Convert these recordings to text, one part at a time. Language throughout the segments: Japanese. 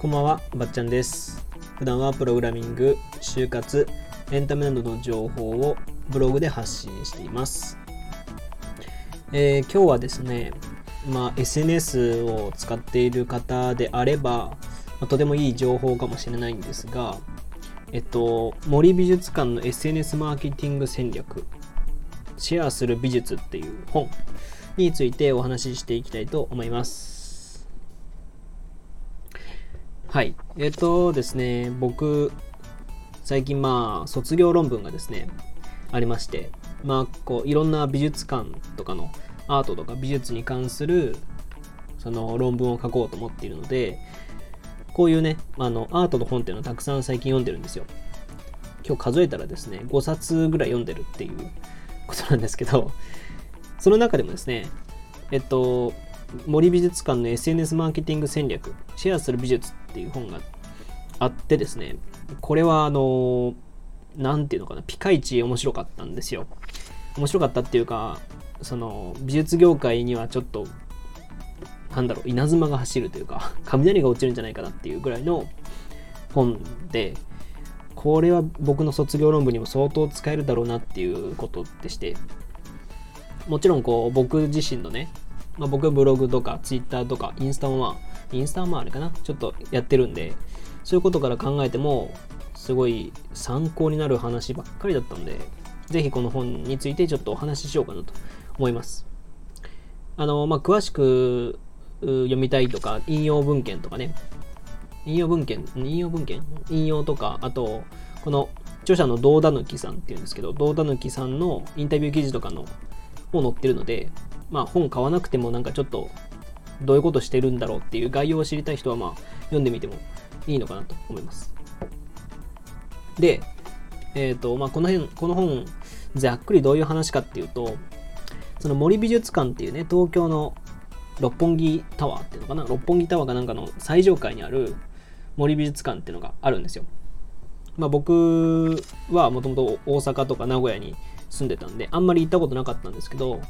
こんばんは、ばっちゃんです。普段はプログラミング、就活、エンタメなどの情報をブログで発信しています。えー今日はですね、まあ、SNS を使っている方であれば、まあとてもいい情報かもしれないんですが、えっと、森美術館の SNS マーケティング戦略、シェアする美術っていう本についてお話ししていきたいと思います。はい。えっ、とですね、僕、最近まあ、卒業論文がですね、ありまして、まあ、こう、いろんな美術館とかのアートとか美術に関する、その論文を書こうと思っているので、こういうね、あの、アートの本っていうのをたくさん最近読んでるんですよ。今日数えたらですね、5冊ぐらい読んでるっていうことなんですけど、その中でもですね、えっと、森美術館の SNS マーケティング戦略、シェアする美術っていう本があってですね、これはあの、なんていうのかな、ピカイチ面白かったんですよ。面白かったっていうか、その美術業界にはちょっと、なんだろう、稲妻が走るというか、雷が落ちるんじゃないかなっていうぐらいの本で、これは僕の卒業論文にも相当使えるだろうなっていうことでして、もちろんこう僕自身のね、まあ、僕ブログとかツイッターとかインスタもまあ、インスタはまあれかな、ちょっとやってるんで、そういうことから考えても、すごい参考になる話ばっかりだったんで、ぜひこの本についてちょっとお話ししようかなと思います。あの、まあ、詳しく読みたいとか、引用文献とかね、引用文献、引用文献？引用とか、あと、この著者の堂田貫さんっていうんですけど、堂田貫さんのインタビュー記事とかのも載ってるので、まあ本買わなくてもなんかちょっとどういうことしてるんだろうっていう概要を知りたい人はまあ読んでみてもいいのかなと思います。で、えっ、と、まあこの辺、この本、ざっくりどういう話かっていうと、その森美術館っていうね、東京の六本木タワーっていうのかな、六本木タワーかなんかの最上階にある森美術館っていうのがあるんですよ。まあ僕はもともと大阪とか名古屋に住んでたんで、あんまり行ったことなかったんですけど、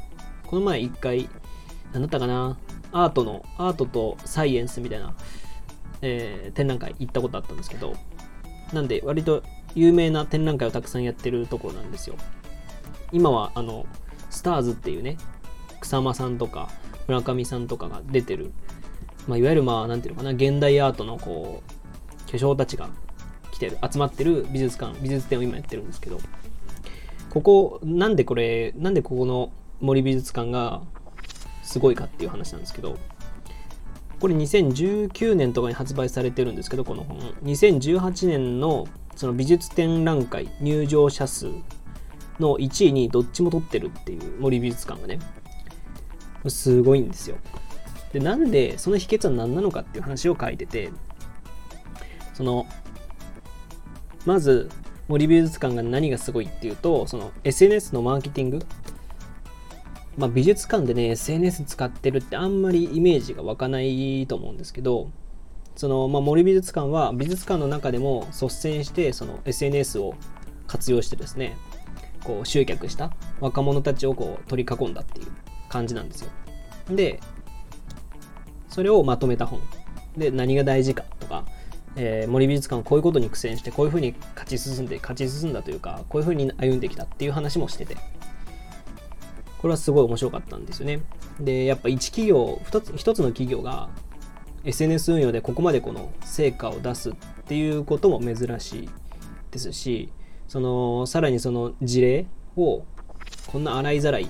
この前一回、何だったかな、アートの、アートとサイエンスみたいな、えー展覧会行ったことあったんですけど、なんで割と有名な展覧会をたくさんやってるところなんですよ。今はあの、スターズっていうね、草間さんとか村上さんとかが出てる、まあ、いわゆるまあ、なんていうのかな、現代アートのこう、巨匠たちが来てる、集まってる美術館、美術展を今やってるんですけど、ここ、なんでこれ、なんでここの森美術館がすごいかっていう話なんですけど、これ2019年とかに発売されてるんですけど、この本。2018年のその美術展覧会入場者数の1位にどっちも取ってるっていう森美術館がね、すごいんですよ。で、なんで、その秘訣は何なのかっていう話を書いてて、その、まず、森美術館が何がすごいっていうと、その SNS のマーケティング。まあ、美術館でね、SNS 使ってるってあんまりイメージが湧かないと思うんですけど、その、まあ、森美術館は美術館の中でも率先して、その SNS を活用してですね、こう集客した若者たちをこう取り囲んだっていう感じなんですよ。で、それをまとめた本。で、何が大事かとか、えー森美術館こういうことに苦戦してこういうふうに勝ち進んで勝ち進んだというかこういうふうに歩んできたっていう話もしててこれはすごい面白かったんですよねでやっぱ一企業一つ一つの企業が SNS 運用でここまでこの成果を出すっていうことも珍しいですしそのさらにその事例をこんな洗いざらい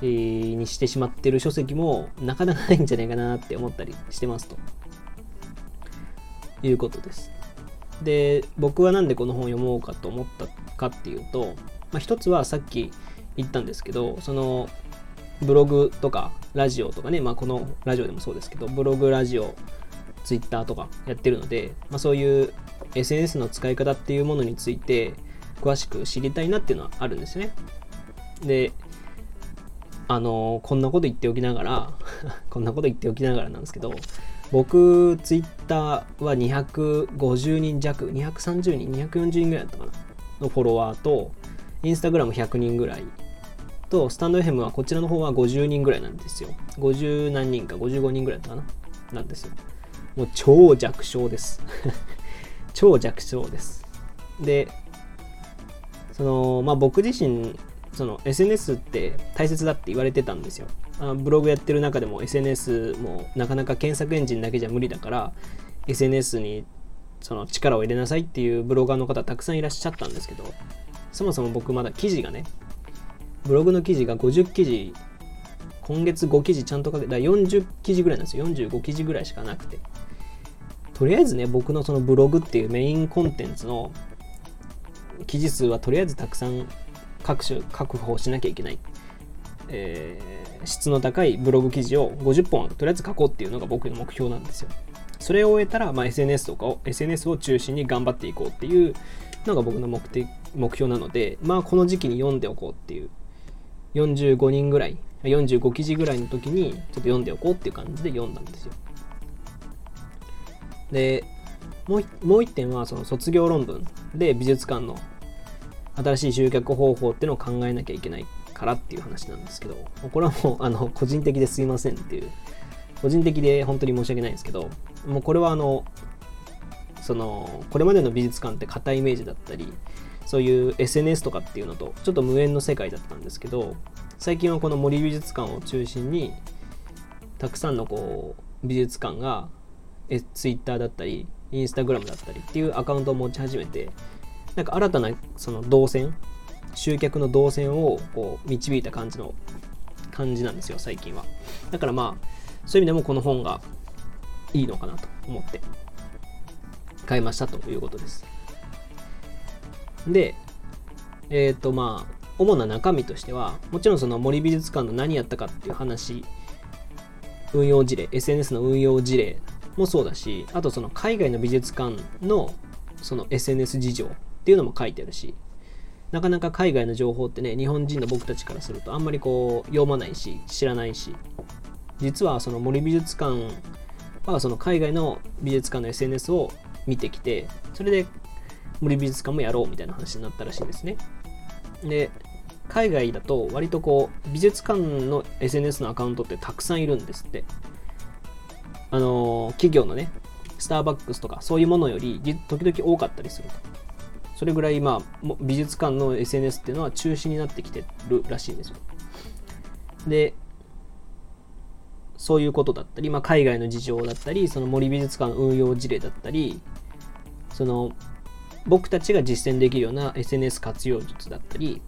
にしてしまってる書籍もなかなかないんじゃないかなって思ったりしてますということです。で、僕はなんでこの本を読もうかと思ったかっていうと、まあ、一つはさっき言ったんですけど、そのブログとかラジオとかね、まあ、このラジオでもそうですけど、ブログ、ラジオ、ツイッターとかやってるので、まあ、そういう SNS の使い方っていうものについて詳しく知りたいなっていうのはあるんですね。で、あのこんなこと言っておきながら こんなこと言っておきながらなんですけど僕ツイッターは250人弱230人240人ぐらいだったかなのフォロワーとインスタグラム100人ぐらいと、スタンド FM はこちらの方は50人ぐらいなんですよ。50何人か、55人ぐらいだったかななんですよ。もう超弱小です。超弱小です。で、その、まあ僕自身、その SNS って大切だって言われてたんですよ。あブログやってる中でも SNS もなかなか検索エンジンだけじゃ無理だから SNS にその力を入れなさいっていうブロガーの方たくさんいらっしゃったんですけどそもそも僕まだ記事がねブログの記事が50記事今月5記事ちゃんとかけた40記事ぐらいなんですよ45記事ぐらいしかなくてとりあえずね僕のそのブログっていうメインコンテンツの記事数はとりあえずたくさん各種確保しなきゃいけない、えー、質の高いブログ記事を50本とりあえず書こうっていうのが僕の目標なんですよ。それを終えたら、まあ、SNS とかを SNS を中心に頑張っていこうっていうのが僕の目的目標なのでまあこの時期に読んでおこうっていう45人ぐらい45記事ぐらいの時にちょっと読んでおこうっていう感じで読んだんですよ。でもうもう一点はその卒業論文で美術館の新しい集客方法っていうのを考えなきゃいけないからっていう話なんですけどこれはもう あの個人的ですいませんっていう。個人的で本当に申し訳ないんですけどもうこれはあのそのこれまでの美術館って硬いイメージだったりそういう SNS とかっていうのとちょっと無縁の世界だったんですけど最近はこの森美術館を中心にたくさんのこう美術館が Twitter だったりインスタグラムだったりっていうアカウントを持ち始めてなんか新たなその動線集客の動線をこう導いた感じの感じなんですよ最近はだからまあそういう意味でもこの本がいいのかなと思って買いましたということです。で、えっ、ー、とまあ、主な中身としては、もちろんその森美術館の何やったかっていう話、運用事例、SNS の運用事例もそうだし、あとその海外の美術館のその SNS 事情っていうのも書いてあるし、なかなか海外の情報ってね、日本人の僕たちからするとあんまりこう読まないし、知らないし、実はその森美術館はその海外の美術館の SNS を見てきてそれで森美術館もやろうみたいな話になったらしいんですね。で海外だと割とこう美術館の SNS のアカウントってたくさんいるんですって。あの企業のねスターバックスとかそういうものより時々多かったりすると。それぐらいまあ美術館の SNS っていうのは中止になってきてるらしいんですよでそういうことだったり、まあ、海外の事情だったりその森美術館運用事例だったりその僕たちが実践できるような SNS 活用術だったり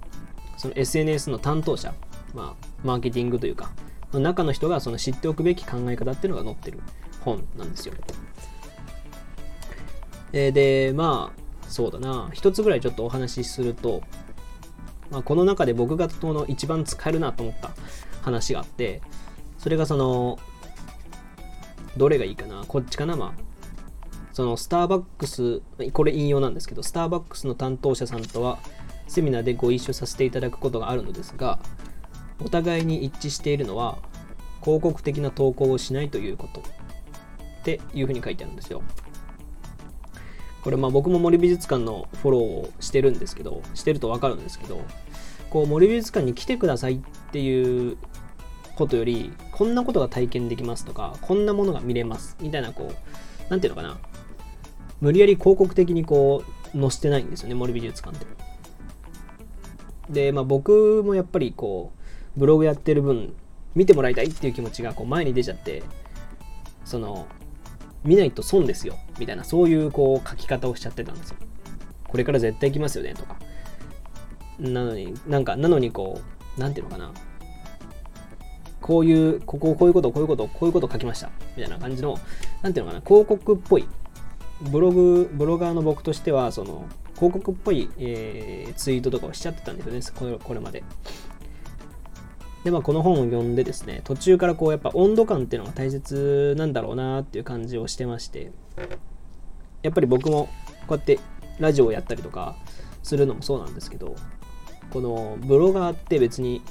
その SNS の担当者、まあ、マーケティングというかの中の人がその知っておくべき考え方っていうのが載ってる本なんですよ。えでまあそうだな一つぐらいちょっとお話しすると、まあ、この中で僕がこの一番使えるなと思った話があってそれがその、どれがいいかなこっちかなまあ。そのスターバックス、これ引用なんですけど、スターバックスの担当者さんとはセミナーでご一緒させていただくことがあるのですが、お互いに一致しているのは、広告的な投稿をしないということっていうふうに書いてあるんですよ。これまあ僕も森美術館のフォローをしてるんですけど、してるとわかるんですけど、こう森美術館に来てくださいっていうことより、こんなことが体験できますとか、こんなものが見れますみたいな、こう、なんていうのかな。無理やり広告的にこう、載せてないんですよね、森美術館って。で、まあ僕もやっぱりこう、ブログやってる分、見てもらいたいっていう気持ちがこう前に出ちゃって、その、見ないと損ですよ、みたいな、そういうこう書き方をしちゃってたんですよ。これから絶対行きますよね、とか。なのに、なんか、なのにこう、なんていうのかな。こういう、ここ、こういうこと、こういうこと、こういうこと書きました。みたいな感じの、なんていうのかな、広告っぽい。ブログ、ブロガーの僕としては、その、広告っぽい、えー、ツイートとかをしちゃってたんですよね、これこれまで。で、まあ、この本を読んでですね、途中からこう、やっぱ温度感っていうのが大切なんだろうなっていう感じをしてまして、やっぱり僕もこうやってラジオをやったりとかするのもそうなんですけど、このブロガーって別に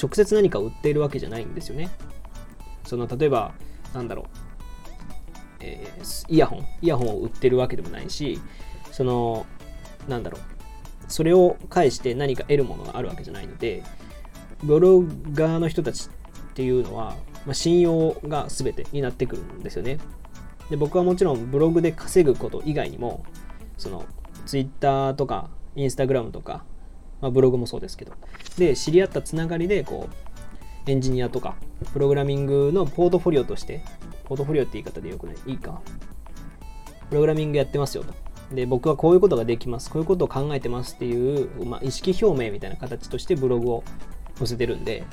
直接何か売っているわけじゃないんですよね。その例えば、なんだろう、えー、イヤホン、イヤホンを売ってるわけでもないし、その、なんだろう、それを介して何か得るものがあるわけじゃないので、ブロガーの人たちっていうのは、まあ、信用が全てになってくるんですよね。で僕はもちろんブログで稼ぐこと以外にもその Twitter とか Instagram とか、まあ、ブログもそうですけど。で知り合ったつながりでこうエンジニアとかプログラミングのポートフォリオとしてポートフォリオって言い方でよくない？いいか。プログラミングやってますよと。で僕はこういうことができます。こういうことを考えてますっていう、まあ、意識表明みたいな形としてブログを載せてるんで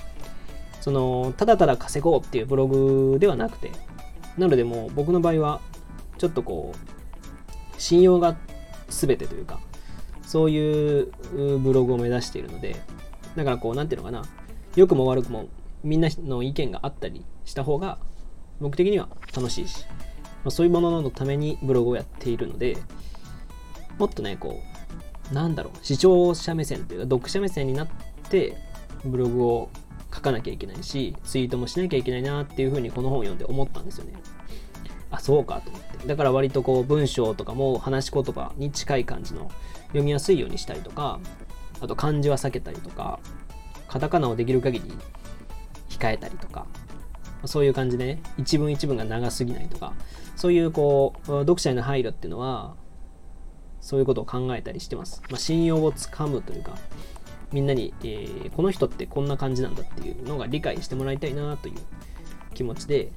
そのただただ稼ごうっていうブログではなくてなのでもう僕の場合はちょっとこう信用が全てというかそういうブログを目指しているのでだからこう何ていうのかな良くも悪くもみんなの意見があったりした方が僕的には楽しいし、ま、そういうもののためにブログをやっているのでもっとねこうなんだろう視聴者目線というか読者目線になってブログを書かなきゃいけないし、ツイートもしなきゃいけないなっていうふうにこの本を読んで思ったんですよね。あ、そうかと思って。だから割とこう文章とかも話し言葉に近い感じの読みやすいようにしたりとか、あと漢字は避けたりとか、カタカナをできる限り控えたりとか、そういう感じでね、一文一文が長すぎないとか、そういうこう、読者への配慮っていうのは、そういうことを考えたりしてます。まあ、信用をつかむというか、みんなに、えー、この人ってこんな感じなんだっていうのが理解してもらいたいなという気持ちで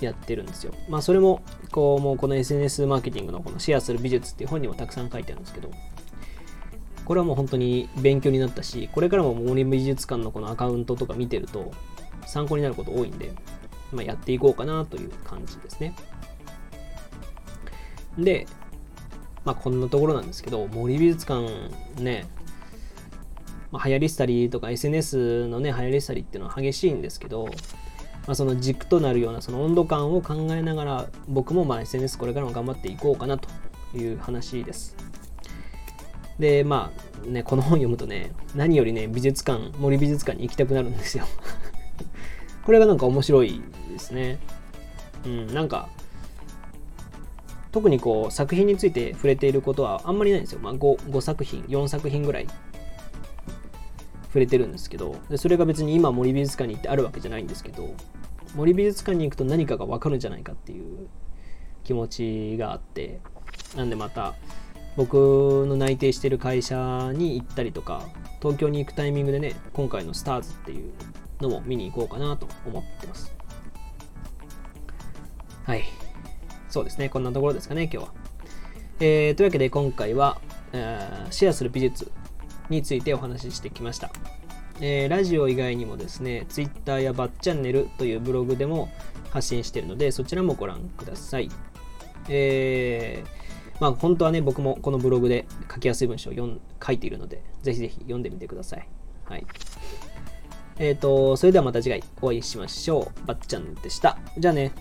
やってるんですよ。まあそれも、こう、もうこの SNS マーケティングのこのシェアする美術っていう本にもたくさん書いてあるんですけど、これはもう本当に勉強になったし、これからも森美術館のこのアカウントとか見てると参考になること多いんで、まあ、やっていこうかなという感じですね。で、まあこんなところなんですけど、森美術館ね、まあ、流行り廃りとか SNS のね、流行り廃りっていうのは激しいんですけど、まあ、その軸となるようなその温度感を考えながら、僕もまあ SNS これからも頑張っていこうかなという話です。で、まあね、この本読むとね、何よりね、美術館、森美術館に行きたくなるんですよ これがなんか面白いですね。うん、なんか、特にこう作品について触れていることはあんまりないんですよ。まあ 5, 5作品、4作品ぐらい触れてるんですけどでそれが別に今森美術館に行ってあるわけじゃないんですけど森美術館に行くと何かが分かるんじゃないかっていう気持ちがあってなんでまた僕の内定してる会社に行ったりとか東京に行くタイミングでね今回のスターズっていうのも見に行こうかなと思ってます。はい。そうですね。こんなところですかね今日は。えー、というわけで今回は、えー、シェアする美術についてお話ししてきました。えー、ラジオ以外にもですね、Twitter やバッチャンネルというブログでも発信しているので、そちらもご覧ください。えー、まあ本当はね、僕もこのブログで書きやすい文章を読ん書いているので、ぜひぜひ読んでみてください。はい。えっ、ー、と、それではまた次回お会いしましょう。ばっちゃんでした。じゃあね。